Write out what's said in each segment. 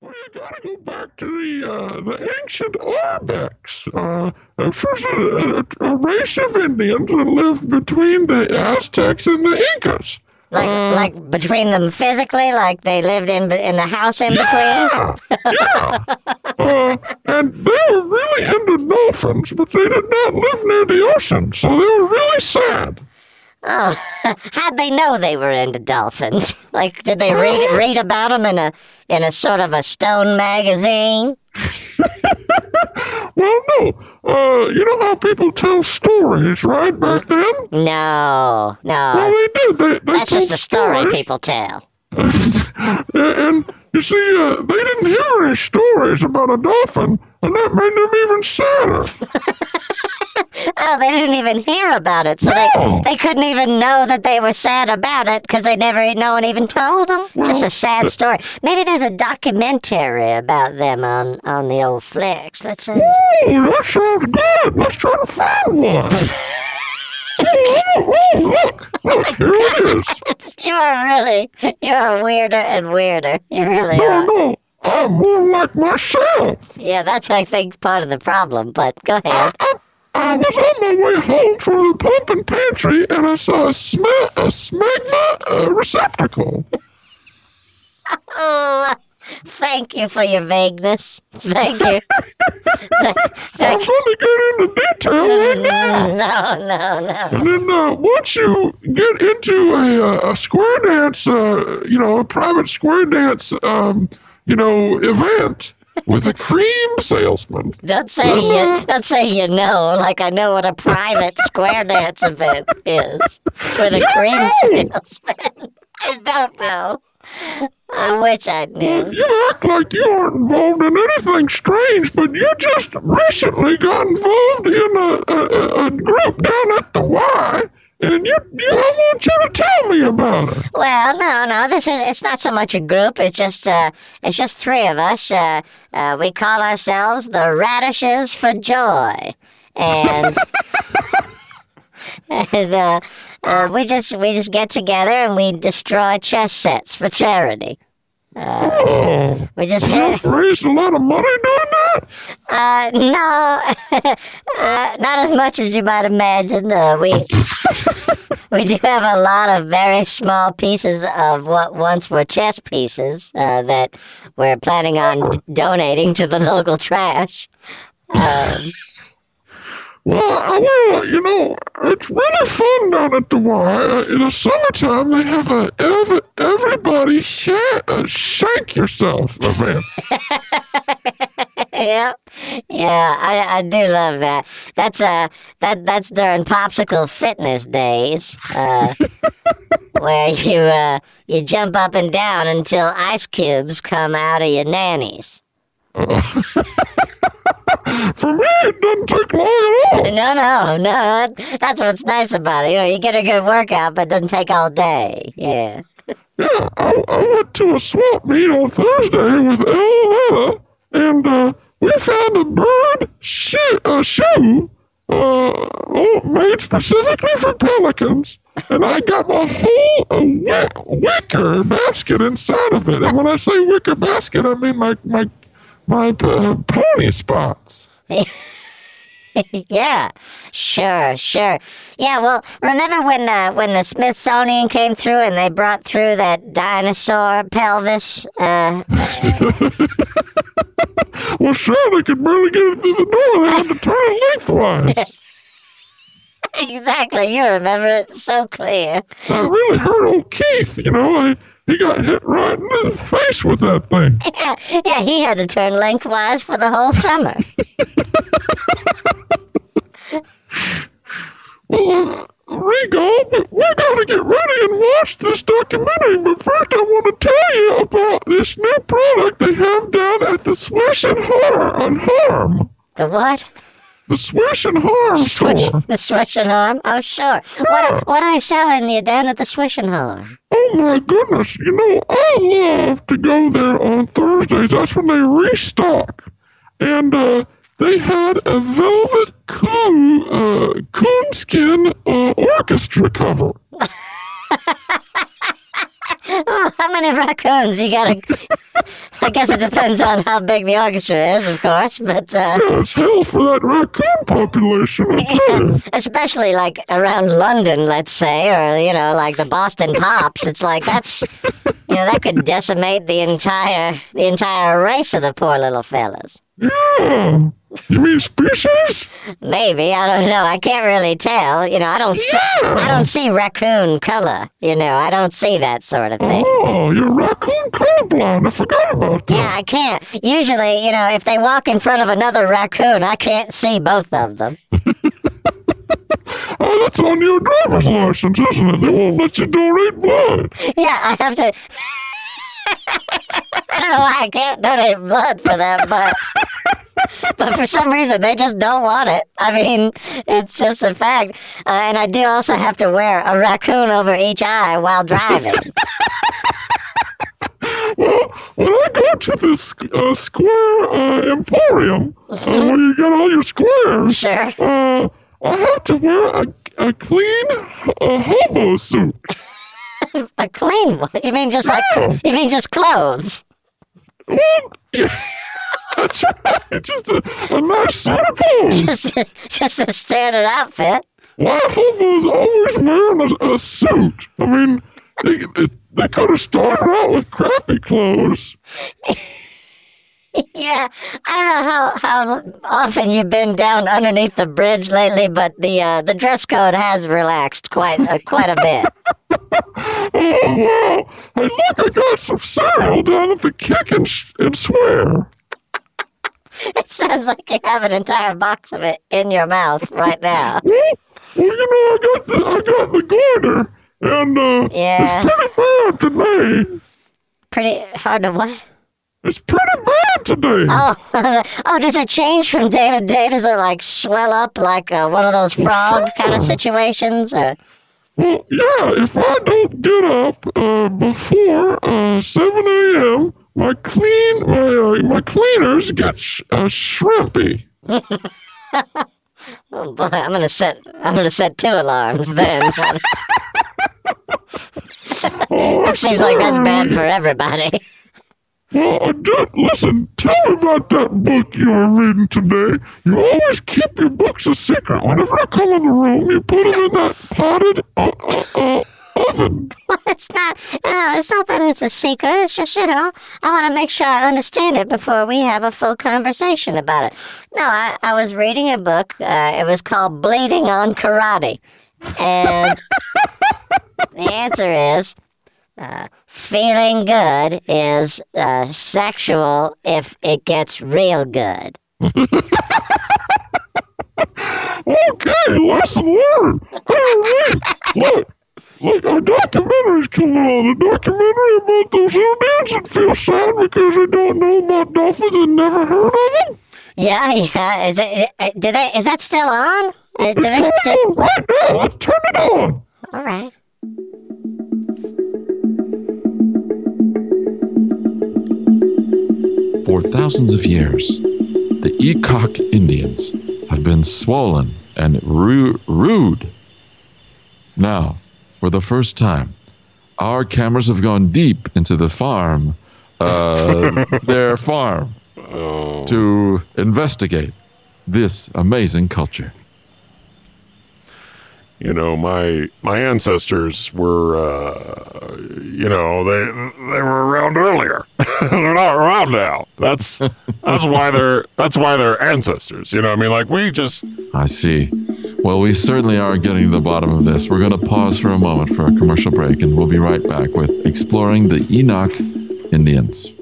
Well, you gotta go back to the uh, the ancient Arbex. Uh, was a, a, a race of Indians that lived between the Aztecs and the Incas. Like, Uh, like between them physically, like they lived in in the house in between. Yeah, yeah. uh, and they were really into dolphins, but they did not live near the ocean, so they were really sad. Oh, how'd they know they were into dolphins? Like, did they read read about them in a in a sort of a stone magazine? Well, no. Uh, you know how people tell stories, right? Back then. No, no. Well, no, they did. They, they that's just a story stories. people tell. and you see, uh, they didn't hear any stories about a dolphin, and that made them even sadder. Oh, they didn't even hear about it, so they No. they couldn't even know that they were sad about it because they never no one even told them. Just a sad story. Maybe there's a documentary about them on on the old flicks. Let's. Ooh, that sounds good. Let's try to find one. Look, look, here it is. you are really you are weirder and weirder. You really No, are. no, I'm more like myself. Yeah, that's I think part of the problem. But go ahead. I, I was on my way home from the pump and pantry, and I saw a, sm- a smegma uh, receptacle. Oh, thank you for your vagueness. Thank you. I'm going to get into detail right now. no, no, no. And then uh, once you get into a, uh, a square dance, uh, you know, a private square dance, um, you know, event with a cream salesman. Don't say you. Don't say you know. Like I know what a private square dance event is with a cream salesman. I don't know. I wish I knew. You act like you aren't involved in anything strange, but you just recently got involved in a, a, a- a group down at the Y, and you, you, want you to tell me about it. Well, no, no. This is. It's not so much a group. It's just. Uh, it's just three of us. Uh, uh, we call ourselves the Radishes for Joy, and and uh, uh, we just we just get together and we destroy chess sets for charity. Oh, We just you raised a lot of money doing that? Uh, no, uh, not as much as you might imagine. Uh, we we do have a lot of very small pieces of what once were chess pieces uh, that we're planning on donating to the local trash. Um, Well, I will, you know, it's really fun down at the Y. Uh, In the summertime, they have a ev- everybody sh- uh, shank yourself event. yeah, yeah, I, I do love that. That's uh that that's during popsicle fitness days, uh, where you uh you jump up and down until ice cubes come out of your nannies. For me, it doesn't take long at all. No, no, no. that- That's what's nice about it. You know, you get a good workout, but it doesn't take all day. Yeah. Yeah, I, I went to a swap meet on Thursday with Ella, and uh, we found a bird shoe, a shoe uh, oh, made specifically for pelicans, and I got my whole uh, wi- wicker basket inside of it. And when I say wicker basket, I mean my my my uh, pony spots. yeah. Sure, sure. Yeah, well, remember when uh, when the Smithsonian came through and they brought through that dinosaur pelvis? Uh, Well, sure, they could barely get it through the door. They had to turn it lengthwise. exactly. You remember it so clear. That really hurt old Keith. You know, I, he got hit right in the face with that thing. Yeah, yeah, he had to turn lengthwise for the whole summer. Well, uh, Rigo, we gotta get ready and watch this documentary. But first, I want to tell you about this new product they have down at the Swish and Harm on Harm. The what? The Swish and Harm Swish, store. the swish and harm? Oh, sure. What, what are they selling you down at the swish and harm? Oh my goodness! You know, I love to go there on Thursdays. That's when they restock, and uh, they had a velvet coon, uh, coonskin uh, orchestra cover. Oh, how many raccoons you gotta? I guess it depends on how big the orchestra is, of course, but uh, Yeah, it's hell for that raccoon population. Especially like around London, let's say, or you know, like the Boston Pops. It's like that's you know that could decimate the entire the entire race of the poor little fellas. Yeah. You mean species? Maybe I don't know. I can't really tell. You know, I don't see, I don't see raccoon color. You know, I don't see that sort of thing. Oh, you're raccoon colorblind. I forgot about that. Yeah, I can't. Usually, you know, if they walk in front of another raccoon, I can't see both of them. Oh, that's on your driver's license, isn't it? They won't let you donate blood. Yeah, I have to. I don't know why I can't donate blood for that, but but for some reason they just don't want it. I mean, it's just a fact. Uh, and I do also have to wear a raccoon over each eye while driving. Well, when I go to this uh, square uh, emporium, uh, where you get all your squares, Sure. uh, I have to wear a, a clean uh, hobo suit. A clean one? You mean just like you mean just clothes? Well, that's right. Just a, a nice suit of clothes. Just just a standard outfit. Why hobos always wearing a, a suit? I mean, they, they, they could have started out with crappy clothes. Yeah, I don't know how, how often you've been down underneath the bridge lately, but the uh, the dress code has relaxed quite uh, quite a bit. Oh, wow. Hey, look, I got some cereal down at the kick and, sh- and swear. It sounds like you have an entire box of it in your mouth right now. Well, well, you know, I got the, I got the goiter, and uh, Yeah. it's pretty bad today. Pretty hard to what? It's pretty bad today. Oh, oh, does it change from day to day? Does it like swell up like uh, one of those frog kind of situations? Or Well, yeah, if I don't get up uh, before uh, 7 a.m., my clean my uh, my cleaners get sh- uh, shrimpy. oh boy, I'm gonna set I'm gonna set two alarms then. Oh, it seems like that's bad for everybody. Well, I did. Listen, tell me about that book you were reading today. You always keep your books a secret. Whenever I come in the room, you put them in that potted uh, uh, uh, oven. Well, it's not. No, it's not that it's a secret. It's just you know, I want to make sure I understand it before we have a full conversation about it. No, I, I was reading a book. Uh, it was called Bleeding on Karate, and the answer is. Uh, feeling good is uh, sexual if it gets real good. Okay, lesson learned. Hey, wait, look, look, our documentary's coming on. The documentary about those Indians that feel sad because they don't know about dolphins and never heard of them. Yeah, yeah. Is it? Did they? Is that still on? Uh, do they, Come do, on, right now, let's turn it on. all right. For thousands of years, the Ecock Indians have been swollen and ru- rude. Now, for the first time, our cameras have gone deep into the farm, uh, their farm, to investigate this amazing culture. you know my my ancestors were uh, you know they they were around earlier they're not around now that's that's why they're that's why they're ancestors you know what i mean like we just I see. Well, we certainly are getting to the bottom of this. We're going to pause for a moment for a commercial break, and we'll be right back with Exploring the Enoch Indians.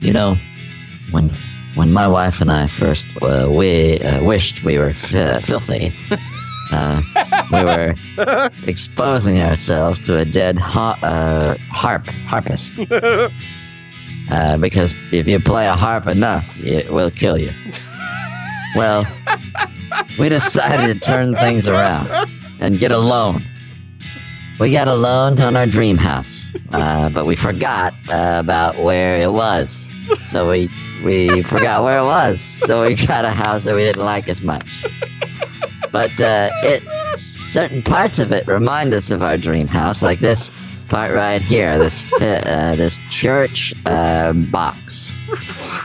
You know, when when my wife and I first uh, we uh, wished we were f- filthy, uh, we were exposing ourselves to a dead ha- uh, harp harpist. Uh, because if you play a harp enough, it will kill you. Well, we decided to turn things around and get a loan. We got a loan on our dream house, uh, but we forgot uh, about where it was. So we we forgot where it was. So we got a house that we didn't like as much. But uh, it certain parts of it remind us of our dream house, like this part right here, this uh, this church uh, box,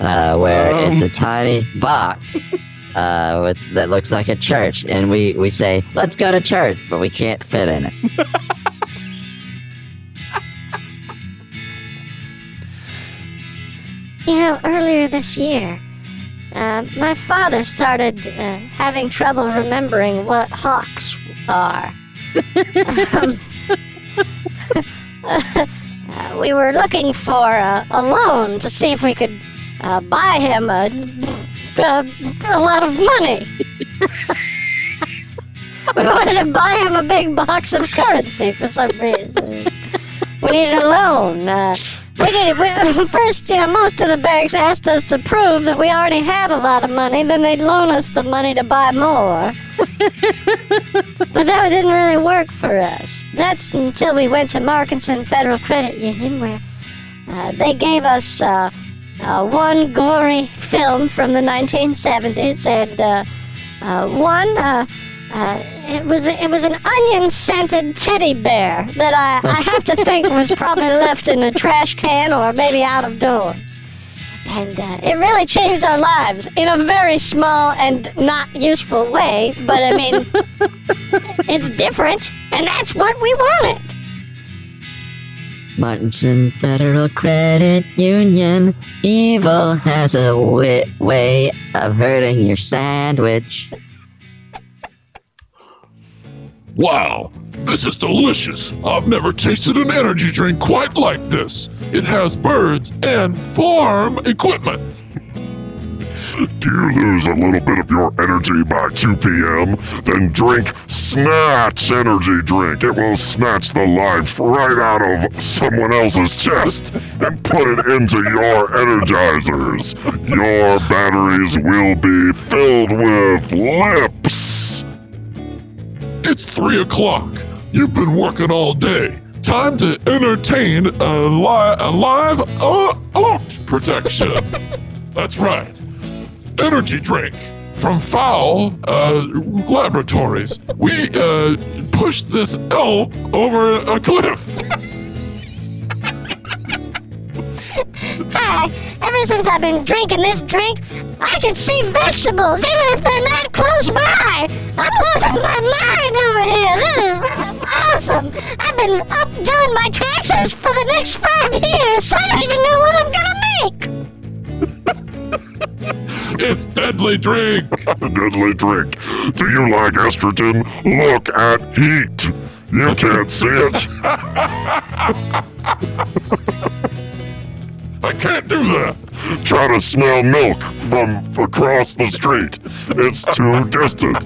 uh, where it's a tiny box uh, with that looks like a church, and we we say, "Let's go to church," but we can't fit in it. You know, earlier this year, uh, my father started uh, having trouble remembering what hawks are. um, uh, we were looking for a, a loan to see if we could uh, buy him a, a, a lot of money. we wanted to buy him a big box of currency for some reason. We needed a loan. Uh, we did we, first, you know, most of the banks asked us to prove that we already had a lot of money, then they'd loan us the money to buy more. but that didn't really work for us. That's until we went to Markinson Federal Credit Union, where uh, they gave us uh, uh, one gory film from the 1970s and uh, uh, one. Uh, it was it was an onion scented teddy bear that I, I have to think was probably left in a trash can or maybe out of doors. And uh, it really changed our lives in a very small and not useful way, but I mean, it's different, and that's what we wanted. Martinson Federal Credit Union. Evil has a wi- way of hurting your sandwich. Wow, this is delicious. I've never tasted an energy drink quite like this. It has birds and farm equipment. Do you lose a little bit of your energy by 2 p.m.? Then drink Snatch Energy Drink. It will snatch the life right out of someone else's chest and put it into your energizers. Your batteries will be filled with lips. It's three o'clock. You've been working all day. Time to entertain a, li- a live uh, oat protection. That's right. Energy drink from Fowl uh, Laboratories. We uh, pushed this elf over a cliff. Hi, ever since I've been drinking this drink, I can see vegetables even if they're not close by. I'm losing my mind over here. This is awesome. I've been up doing my taxes for the next five years, so I don't even know what I'm gonna make. It's deadly drink. Deadly drink. Do you like estrogen? Look at heat. You can't see it. I can't do that. Try to smell milk from across the street. It's too distant.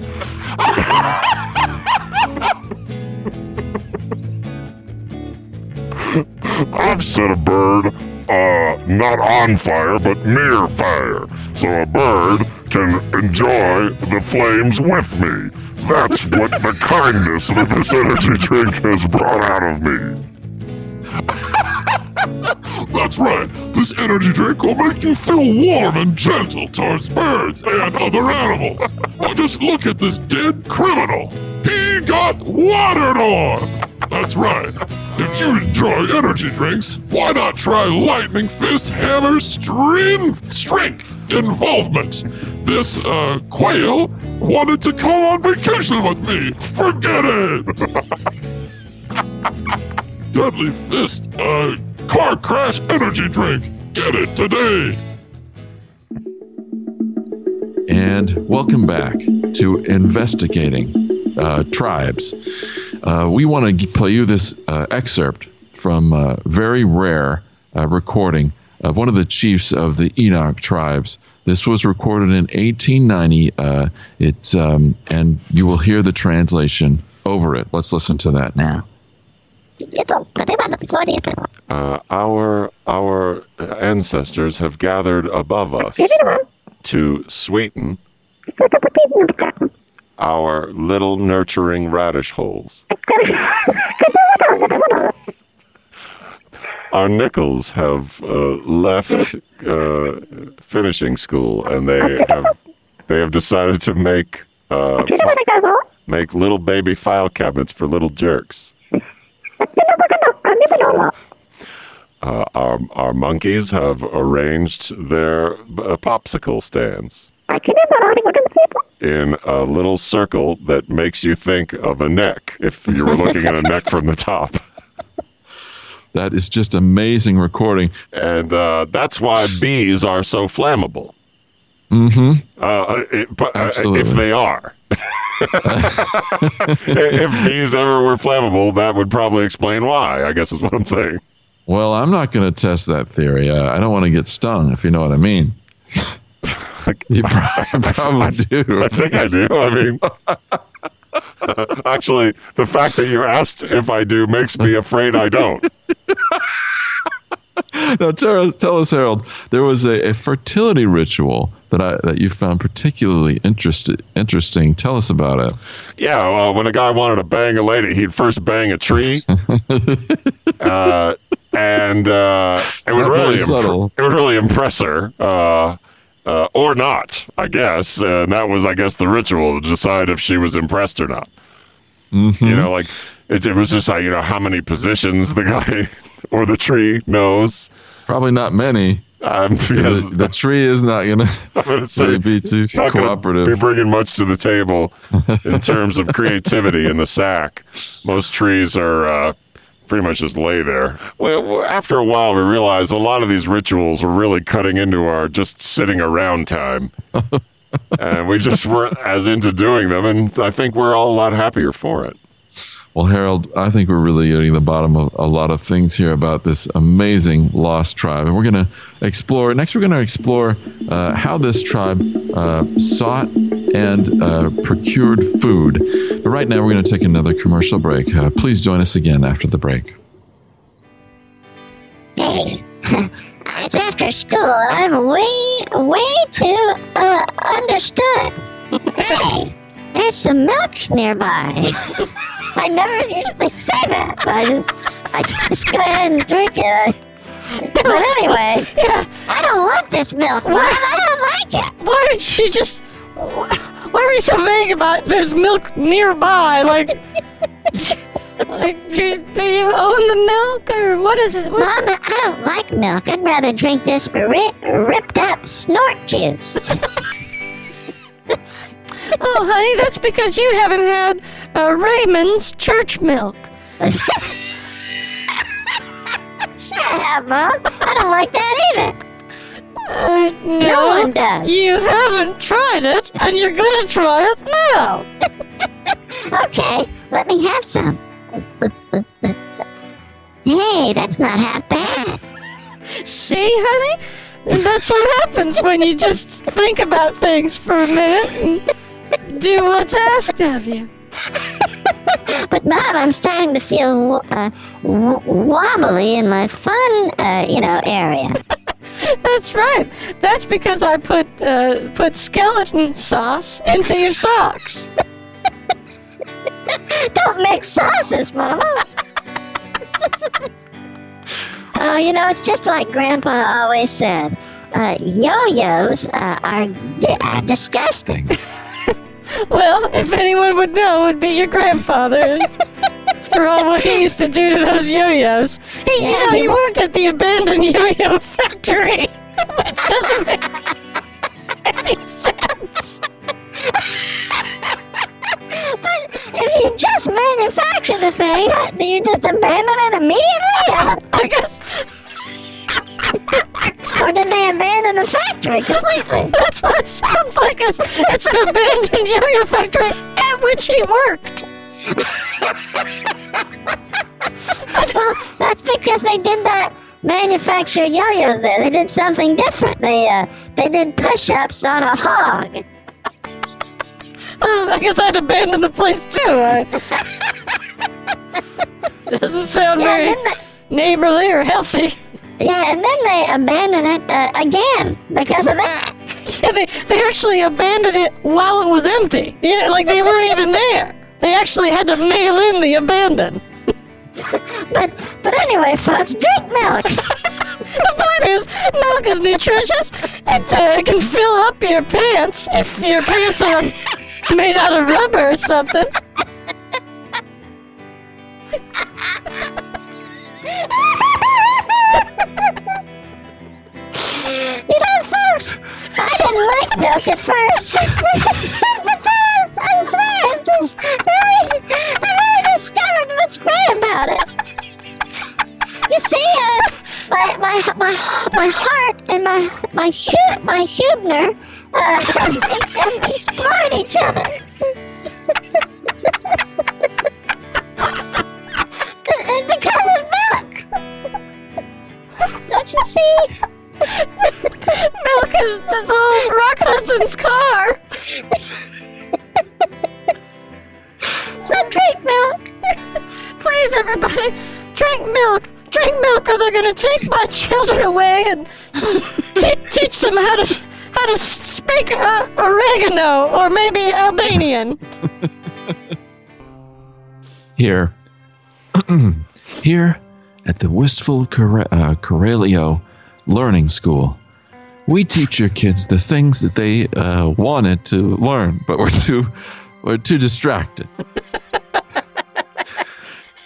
I've set a bird, uh, not on fire, but near fire, so a bird can enjoy the flames with me. That's what the kindness that this energy drink has brought out of me. That's right. This energy drink will make you feel warm and gentle towards birds and other animals. Now just look at this dead criminal. He got watered on. That's right. If you enjoy energy drinks, why not try Lightning Fist Hammer Strength Strength Involvement? This uh, quail wanted to come on vacation with me. Forget it. Deadly Fist uh, Car Crash Energy Drink. Get it today. And welcome back to Investigating uh, Tribes. Uh, we want to play you this uh, excerpt from a very rare uh, recording of one of the chiefs of the Enoch tribes. This was recorded in 1890. Uh, it's um, and you will hear the translation over it. Let's listen to that now. Uh, our our ancestors have gathered above us to sweeten our little nurturing radish holes. Our nickels have uh, left uh, finishing school, and they have they have decided to make uh, fi- make little baby file cabinets for little jerks. Uh, our, our monkeys have arranged their uh, popsicle stands in a little circle that makes you think of a neck if you were looking at a neck from the top. That is just amazing recording. And uh, that's why bees are so flammable. Mm-hmm. Uh, it, but, uh, Absolutely. if they are. if bees ever were flammable, that would probably explain why, I guess is what I'm saying. Well, I'm not going to test that theory. Uh, I don't want to get stung, if you know what I mean. You prob- probably do. I think I do. I mean, actually, the fact that you asked if I do makes me afraid I don't. Now, tell us, tell us, Harold. There was a, a fertility ritual that I that you found particularly interested interesting. Tell us about it. Yeah, well, when a guy wanted to bang a lady, he'd first bang a tree, uh, and uh, it would Not really subtle. it would really impress her, uh, uh, or not, I guess. And that was, I guess, the ritual to decide if she was impressed or not. Mm-hmm. You know, like it, it was just like you know how many positions the guy or the tree knows. Probably not many. Um, The, the tree is not gonna to say be too gonna cooperative. Be bringing much to the table in terms of creativity in the sack. Most trees are uh, pretty much just lay there. Well, after a while, we realized a lot of these rituals were really cutting into our just sitting around time. and we just weren't as into doing them, and I think we're all a lot happier for it. Well, Harold, I think we're really getting the bottom of a lot of things here about this amazing lost tribe. And we're going to explore, next, we're going to explore uh, how this tribe uh, sought and uh, procured food. But right now, we're going to take another commercial break. Uh, please join us again after the break. Hey, it's after school I'm way, way too uh, understood. hey, there's some milk nearby. I never usually say that, but I just, I just go ahead and drink it. But anyway, I don't want this milk. Mom. I don't like it. Why did you just? Why are you so vague about there's milk nearby? Like, like do, do you own the milk or what is it? What's, Mom, I don't like milk. I'd rather drink this ri- ripped up snort juice. oh, honey, that's because you haven't had uh, Raymond's church milk. Sure I have, Mom. I don't like that either. Uh, no, No one does. You haven't tried it, and you're gonna try it now. Okay, let me have some. hey, that's not half bad. See, honey? That's what happens when you just think about things for a minute and do what's asked of you. But Mom, I'm starting to feel uh, w- wobbly in my fun, uh, you know, area. That's right. That's because I put uh, put skeleton sauce into your socks. Don't mix sauces, Mama. oh, you know, it's just like Grandpa always said. Uh, yo-yos uh, are, di- are disgusting. Well, if anyone would know, it would be your grandfather. After all what he used to do to those yo-yos. Hey, Yeah, you know, he he worked at the abandoned yo-yo factory. Which doesn't make any sense. But if you just manufacture the thing, do you just abandon it immediately? I guess or did they abandon the factory completely? that's what it sounds like. It's, it's an abandoned yo-yo factory at which he worked. Well, that's because they did not manufacture yo-yos there. They did something different. They uh, they did push-ups on a hog. I guess I'd abandon the place too. I... Doesn't sound Yeah, very they, neighborly or healthy. yeah, and then they abandoned it uh, again because of that. Yeah, they, they actually abandoned it while it was empty. You know, like they weren't even there. They actually had to mail in the abandon. But but anyway, folks, drink milk. The point is, milk is nutritious. It uh, can fill up your pants if your pants are made out of rubber or something. You know, folks, I didn't like milk at first. I swear, it's just really, I really discovered what's great about it. You see, uh, my, my, my, my heart and my, my, hu- my Hubner, uh, and exploring each other. and because of milk. Don't you see? Milk has dissolved Rock Hudson's car. milk. Please, everybody, drink milk. Drink milk, or they're gonna take my children away and te- teach them how to how to speak uh, oregano or maybe Albanian. Here, here at the Wistful Cor- uh, Corelio Learning School, we teach your kids the things that they uh, wanted to learn, but were too were too distracted.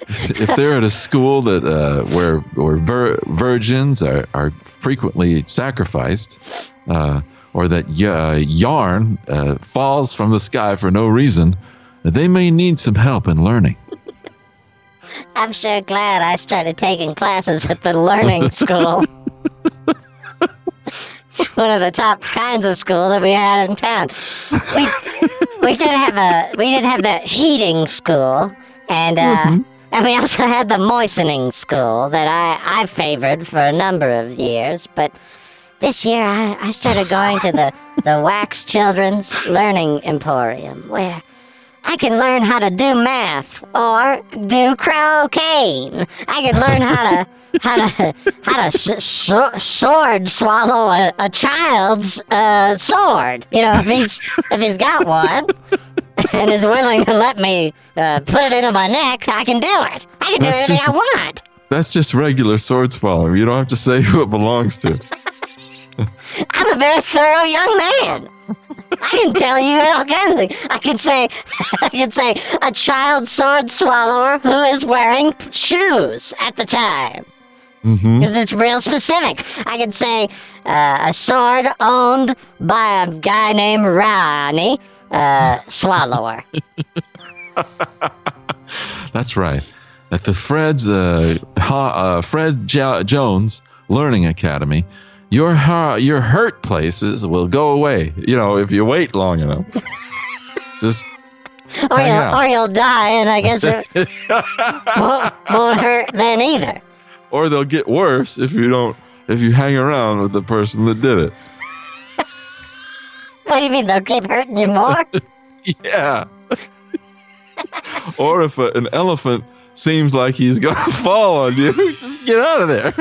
if they're at a school that uh, where where vir- virgins are, are frequently sacrificed, uh, or that y- uh, yarn uh, falls from the sky for no reason, they may need some help in learning. I'm sure glad I started taking classes at the learning school. it's one of the top kinds of school that we had in town. We we did have a we did have the heating school and uh and we also had the moistening school that I I favored for a number of years, but this year I, I started going to the the Wax Children's Learning Emporium where I can learn how to do math or do cocaine. I can learn how to how to how to s- so- sword swallow a, a child's uh, sword. You know, if he's if he's got one and is willing to let me uh, put it into my neck, I can do it. I can do That's anything just- I want. That's just regular sword swallowing. You don't have to say who it belongs to. I'm a very thorough young man. I can tell you all kinds of things. I can say, I can say, a child sword swallower who is wearing shoes at the time. Because it's real specific. I can say uh, a sword owned by a guy named Ronnie uh, Swallower. That's right. At the Fred's uh, ha, uh, Fred jo- Jones Learning Academy, your ha- your hurt places will go away. You know, if you wait long enough. Just Or you'll, out. or you'll die, and I guess it won't, won't hurt then either. or they'll get worse if you don't if you hang around with the person that did it. What do you mean they'll keep hurting you more? Yeah. or if a, an elephant seems like he's gonna fall on you, just get out of there.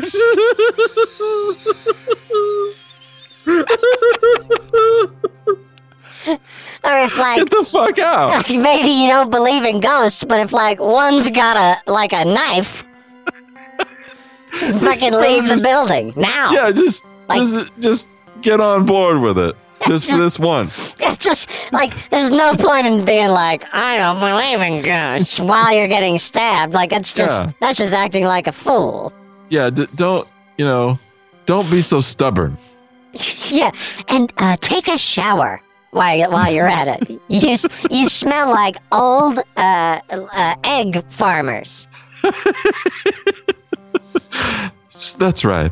or if like get the fuck out. like maybe you don't believe in ghosts, but if like one's got a like a knife, fucking leave the building now. Yeah, just Like- just just get on board with it. Just for this once. It's just like there's no point in being like I don't believe in ghosts while you're getting stabbed. Like that's just Yeah. that's just acting like a fool. Yeah, d- don't you know? Don't be so stubborn. Yeah, and uh, take a shower while you, while you're at it. You you smell like old uh, uh, egg farmers. That's right.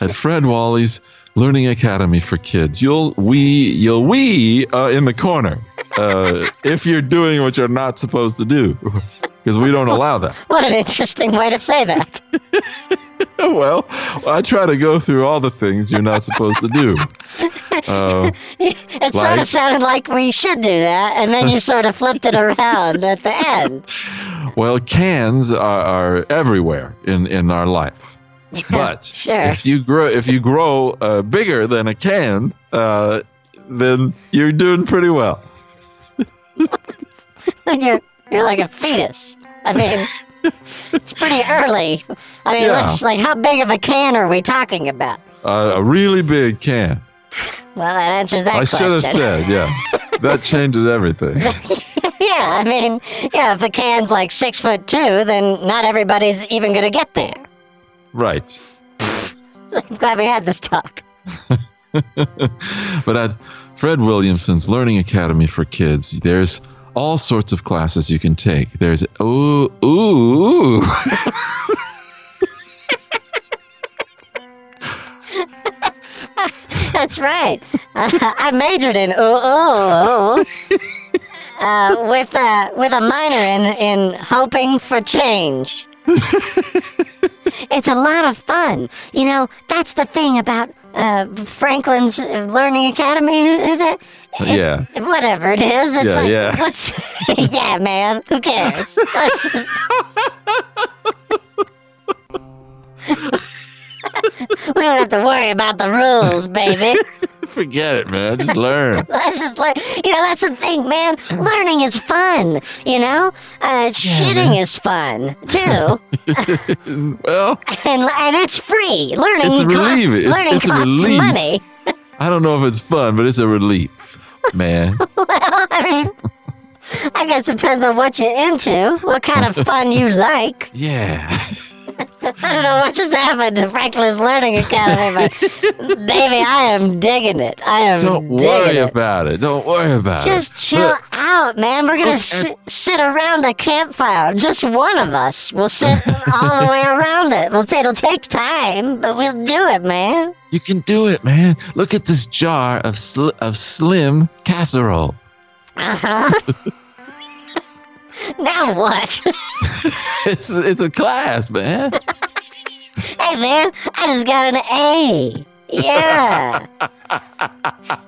At Fred Wally's Learning Academy for Kids, you'll we you'll we uh, in the corner uh, if you're doing what you're not supposed to do, because we don't allow that. What an interesting way to say that. well, I try to go through all the things you're not supposed to do. Uh, It sort Like- of sounded like we should do that, and then you sort of flipped it around at the end. well, cans are, are everywhere in, in our life. But Sure. if you grow if you grow uh, bigger than a can, uh, then you're doing pretty well. you're you're like a fetus. I mean, it's pretty early. I mean, Yeah. let's like, how big of a can are we talking about? Uh, a really big can. Well, that answers that I question. should have said, yeah. That changes everything. yeah, I mean, yeah, if the can's like six foot two, then not everybody's even gonna get there. Right. I'm glad we had this talk. but at Fred Williamson's Learning Academy for Kids, there's all sorts of classes you can take. There's ooh ooh. That's right. I majored in ooh ooh, ooh. Uh, with a with a minor in in hoping for change. it's a lot of fun. You know, that's the thing about uh, Franklin's Learning Academy. Is it? It's- Yeah. Whatever it is, it's Yeah, like yeah. what's yeah, man. Who cares? We don't have to worry about the rules, baby. Forget it, man. Just learn. Just learn. You know, that's the thing, man. Learning is fun. You know, uh, shitting is fun too, well, and and it's free. Learning It's a costs learning it's a costs relief. money. I don't know if it's fun, but it's a relief, man. Well, I mean, I guess it depends on what you're into, what kind of fun you like. Yeah. I don't know what just happened to Franklin's Learning Academy, but baby, I am digging it. I am Don't digging worry it. about it. Don't worry about Just it. Just chill Look, out, man. We're gonna sit, around a campfire. Just one of us will sit all the way around it. We'll say it'll take time, but we'll do it, man. you can do it, man. Look at this jar of sl- of slim casserole. Uh huh. now what? It's it's a class, man. hey, man, I just got an A. Yeah.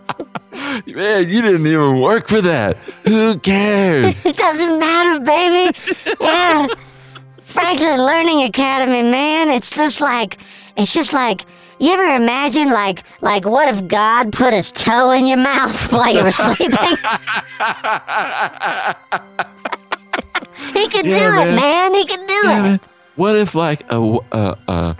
Man, you didn't even work for that. Who cares? It doesn't matter, baby. Yeah. Franklin Learning Academy, man. It's just like, it's just like, you ever imagine, like, like, what if God put his toe in your mouth while you were sleeping? He could Yeah, do it, man. man. He could do Yeah, it. man. What if like a uh, uh,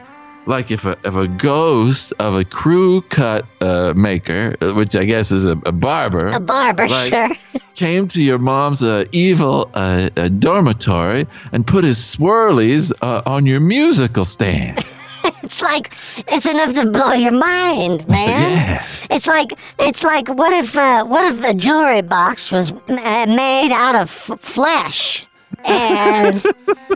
like if a if a ghost of a crew cut uh, maker, uh, which I guess is a, a barber, A barber, Like- sure. came to your mom's uh, evil uh, uh, dormitory and put his swirlies uh, on your musical stand. It's like, it's enough to blow your mind, man. yeah. It's like it's like what if uh, what if a jewelry box was made out of f- flesh, and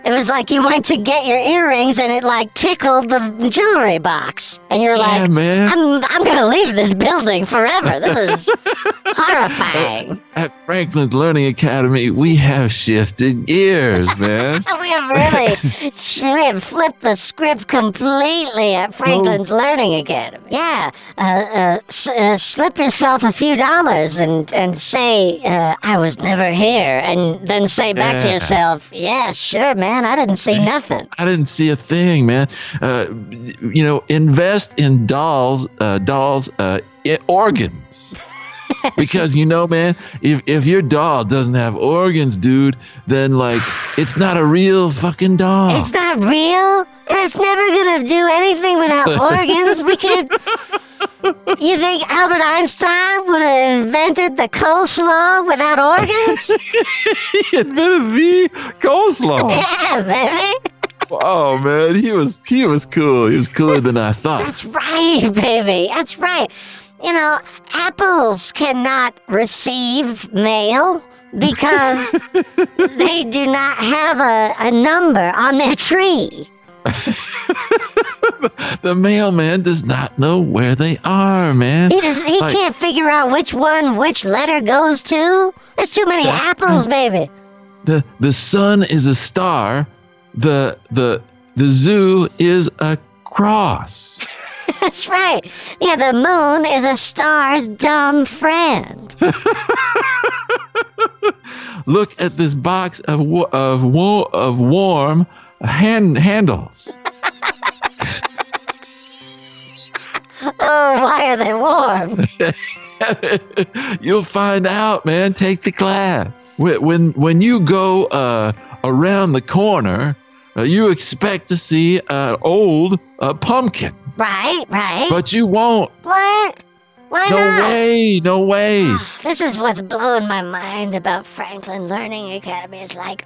it was like you went to get your earrings and it like tickled the jewelry box, and you're Yeah, like, man. I'm I'm gonna leave this building forever. This is horrifying. At Franklin's Learning Academy, we have shifted gears, man. We have really we have flipped the script completely at Franklin's Learning Academy. Yeah, uh, uh, s- uh, slip yourself a few dollars and and say uh, I was never here, and then say back to yourself, Yeah, sure, man, I didn't see nothing. I didn't see a thing, man. Uh, you know, invest in dolls, uh, dolls, uh, because you know, man, if if your doll doesn't have organs, dude, then like it's not a real fucking doll. It's not real. It's never gonna do anything without organs. We could. You think Albert Einstein would have invented the coleslaw without organs? he invented the coleslaw. yeah, baby. oh man, he was he was cool. He was cooler than I thought. That's right, baby. That's right. You know, apples cannot receive mail because they do not have a, a number on their tree. The mailman does not know where they are, man. He does, he Like- can't figure out which one which letter goes to. There's too many apples, baby. the the sun is a star the the the zoo is a cross That's right. Yeah, the moon is a star's dumb friend. look at this box of wa- of wa- of warm hand handles Oh, why are they warm? you'll find out man take the class when when, when you go uh, around the corner uh, you expect to see an old uh, pumpkin Right, right. but you won't what? Why not? no not? way no way ah, This is what's blowing my mind about Franklin Learning Academy. It's like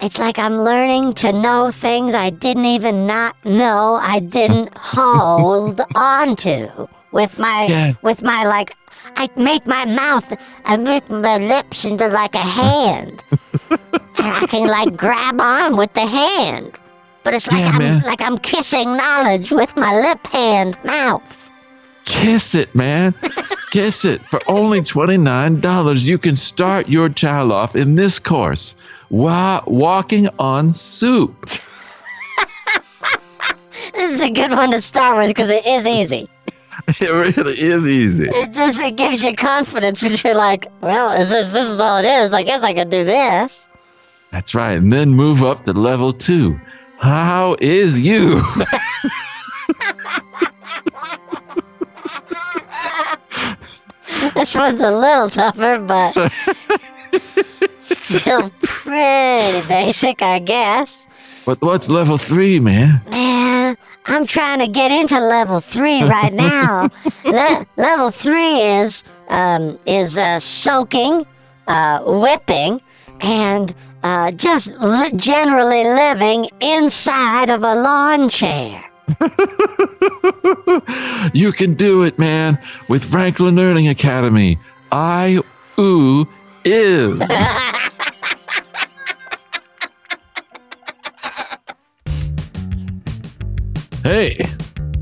it's like I'm learning to know things I didn't even not know I didn't hold on to. with my Yeah. with my like I make my mouth I make my lips into like a hand. and I can like grab on with the hand. But it's like Yeah, I'm man. like I'm kissing knowledge with my lip hand mouth. Kiss it, man. Kiss it. For only $29, you can start your child off in this course while walking on soup. This is a good one to start with because it is easy. It really is easy. It just it gives you confidence you're like, well, is this, this is all it is. I guess I could do this. That's right. And then move up to level two. How is you? This one's a little tougher, but still pretty basic, I guess. But what's level three, man? Man, I'm trying to get into level three right now. Le- level three is um, is uh, soaking, uh, whipping, and uh, just li- generally living inside of a lawn chair. You can do it, man, with Franklin Learning Academy. I ooh is. hey,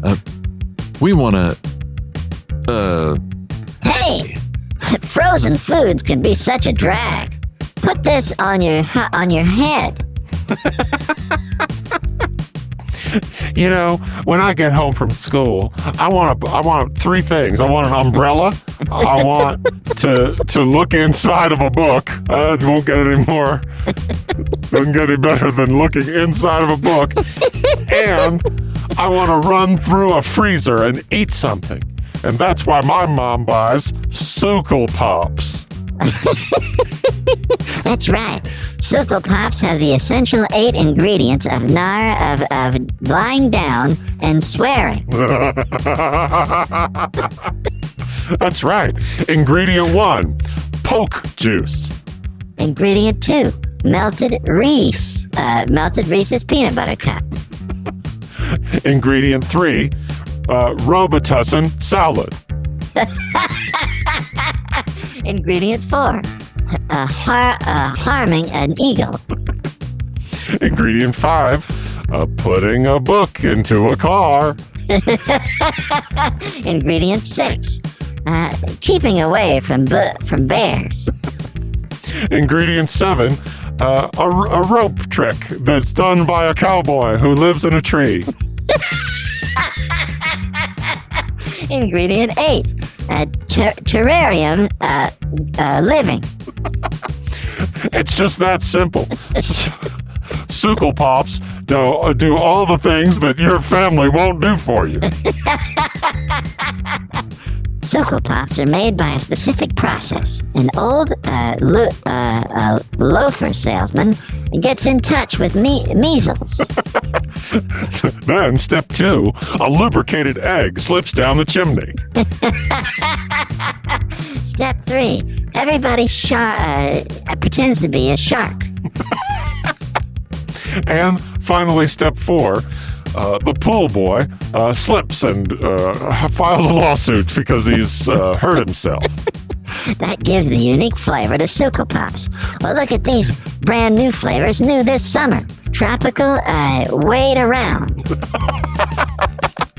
uh, we want to. Uh, Hey, frozen foods can be such a drag. Put this on your ha- on your head. You know, when I get home from school, I want a, I want three things. I want an umbrella. I want to to look inside of a book. Uh, I won't get any more. Doesn't get any better than looking inside of a book. And I want to run through a freezer and eat something. And that's why my mom buys Suckle Pops. That's right. Suckle Pops have the essential eight ingredients of nar of, of lying down and swearing. That's right. Ingredient one poke juice. Ingredient two, melted Reese, uh, melted Reese's peanut butter cups. Ingredient three uh, Robitussin salad. Ingredient four, uh, har- uh, harming an eagle. Ingredient five uh, putting a book into a car. Ingredient six, uh, keeping away from bu- from bears. Ingredient seven uh, a, a rope trick that's done by a cowboy who lives in a tree. Ingredient eight, uh, ter- terrarium uh, uh, living. It's just that simple. Suckle Pops do, do all the things that your family won't do for you. Suckle Pops are made by a specific process. An old uh, lo- uh, uh, loafer salesman gets in touch with me- measles. Then, step two a lubricated egg slips down the chimney. Step three, everybody shar- uh, pretends to be a shark. And finally, step four uh, the pool boy uh, slips and uh, files a lawsuit because he's uh, hurt himself. That gives the unique flavor to Suckle Pops. Well, look at these brand new flavors, new this summer. Tropical, uh, wait around.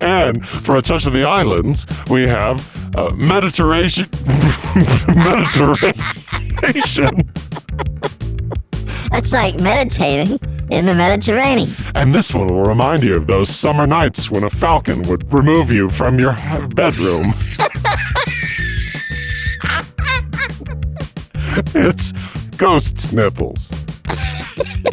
And for a touch of the islands, we have uh, Mediterranean. Mediterranean. That's like meditating in the Mediterranean. And this one will remind you of those summer nights when a falcon would remove you from your bedroom. it's ghost nipples.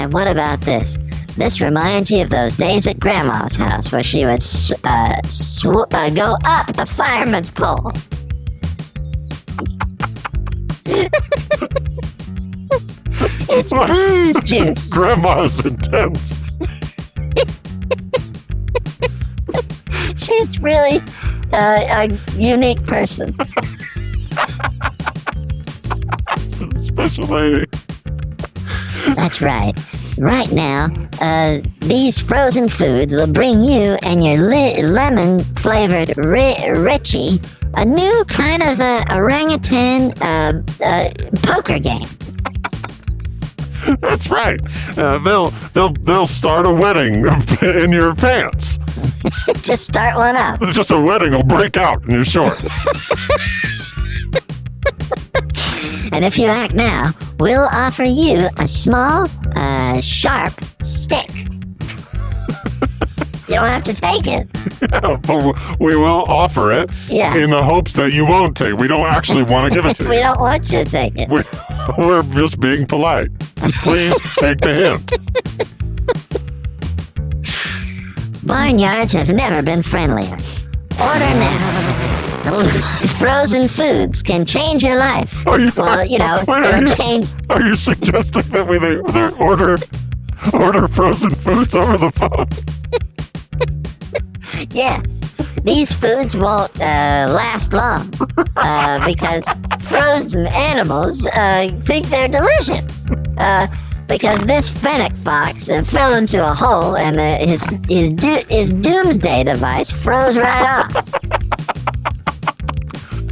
And what about this? This reminds you of those days at Grandma's house where she would uh, uh, go up the fireman's pole. it's booze juice. Grandma's intense. She's really uh, a unique person. Lady. That's right. right now, uh, these frozen foods will bring you and your li- lemon flavored ri- Richie a new kind of uh, orangutan uh, uh, poker game. That's right. Uh, they'll they'll they'll start a wedding in your pants. Just start one up. Just a wedding will break out in your shorts. And if you act now, we'll offer you a small, uh, sharp stick. you don't have to take it. but we will offer it Yeah. in the hopes that you won't take. it. We don't actually want to give it to you. We don't want you to take it. We, we're just being polite. Please take the hint. Barnyards have never been friendlier. Order now. Frozen foods can change your life. Are you, Well, you know, wait, are, you, change. are you suggesting that we they, order order frozen foods over the phone? Yes, these foods won't uh, last long uh, because frozen animals uh, think they're delicious. Uh, because this fennec fox uh, fell into a hole and uh, his his do- his doomsday device froze right off.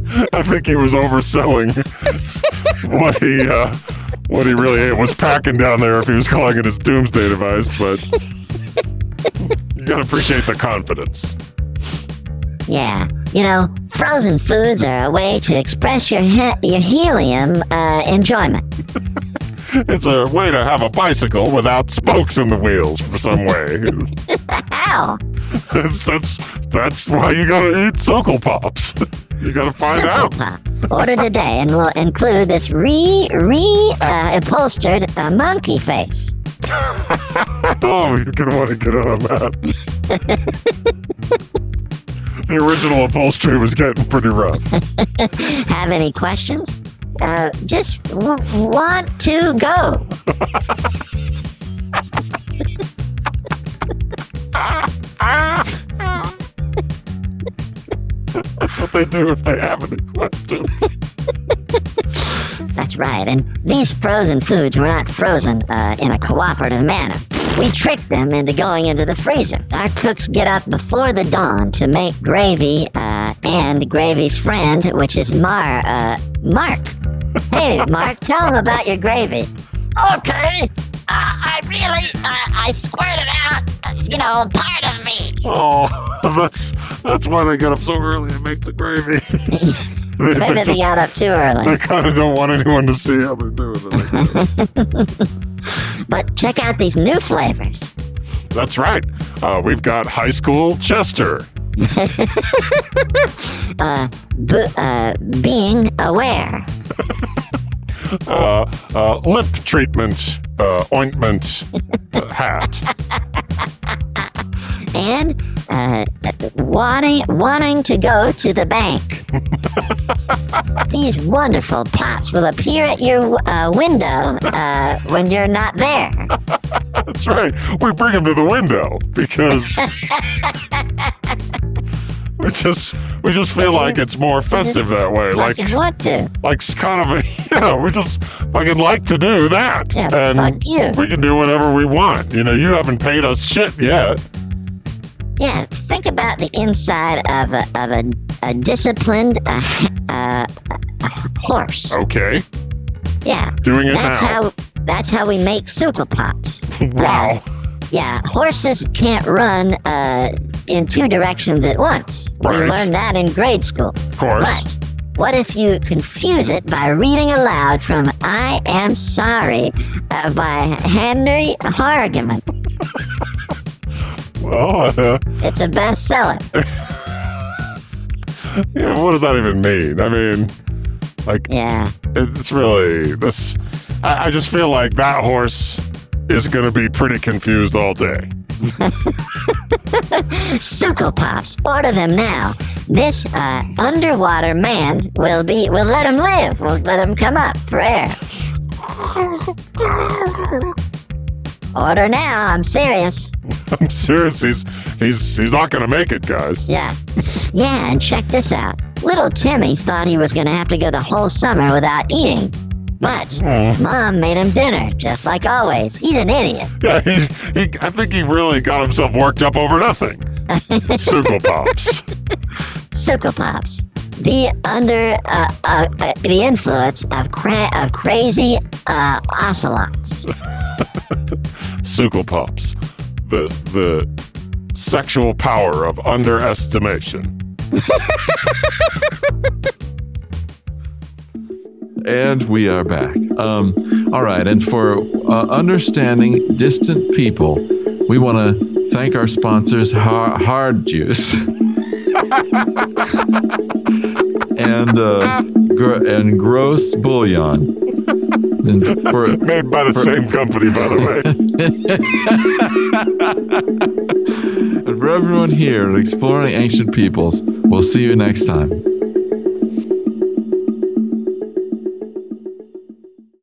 I think he was overselling what he uh, what he really was packing down there if he was calling it his doomsday device, but you gotta appreciate the confidence. Yeah, you know, frozen foods are a way to express your he- your helium uh, enjoyment. It's a way to have a bicycle without spokes in the wheels for some way. How? that's, that's that's why you gotta eat Suckle Pops. You gotta find Simple out. Pop. Order today and we'll include this re re uh, upholstered uh, monkey face. Oh, you're gonna want to get in on that. the original upholstery was getting pretty rough. Have any questions? Uh, just w- want to go. That's what they do if they have any questions. That's right. And these frozen foods were not frozen uh, in a cooperative manner. We tricked them into going into the freezer. Our cooks get up before the dawn to make gravy uh, and gravy's friend, which is Mar, uh, Mark. Hey, Mark, tell them about your gravy. Okay. Uh, I really, uh, I squirted out, uh, you know, part of me. Oh, that's that's why they get up so early to make the gravy. they, Maybe they, they got up too early. they kind of don't want anyone to see how they're doing it. But check out these new flavors. That's right. Uh, we've got high school Chester. B- uh, being aware. uh, uh, lip treatment uh, ointment uh, hat. and uh, wanting wanting to go to the bank. These wonderful pops will appear at your uh, window uh, when you're not there. That's right. We bring them to the window because we just we just feel like it's more festive that way. Like Like you want to. like it's kind of a know we just fucking like to do that, Yeah, and fuck you. we can do whatever we want. You know, you haven't paid us shit yet. Yeah, think about the inside of a, of a, a disciplined uh, uh, uh, horse. Okay, Yeah, doing it that's now. how that's how we make super pops. wow. Yeah, horses can't run uh, in two directions at once. We learned that in grade school. Of course. But what if you confuse it by reading aloud from I Am Sorry uh, by Henry Harriman? Well, uh, It's a bestseller. yeah, what does that even mean? I mean, like Yeah. it's really this. I, I just feel like that horse is going to be pretty confused all day. Suckle Pops, order them now. This uh, underwater man will be, will let him live. We'll let him come up for air. Order now, I'm serious. I'm serious. He's he's he's not going to make it, guys. Yeah. Yeah, and check this out. Little Timmy thought he was gonna have to go the whole summer without eating. But. Mom made him dinner, just like always. He's an idiot. Yeah, he, he, I think he really got himself worked up over nothing. Suckle Pops. Suckle Pops. The under uh, uh, uh, the influence of cra- of crazy uh, ocelots. Suckle Pops. The, the sexual power of underestimation. And we are back. Um, all right, and for uh, understanding distant people, we want to thank our sponsors, Har- Hard Juice, and uh, gr- and Gross Bouillon. And for, Made by the same company, by the way. and for everyone here at Exploring Ancient Peoples, we'll see you next time.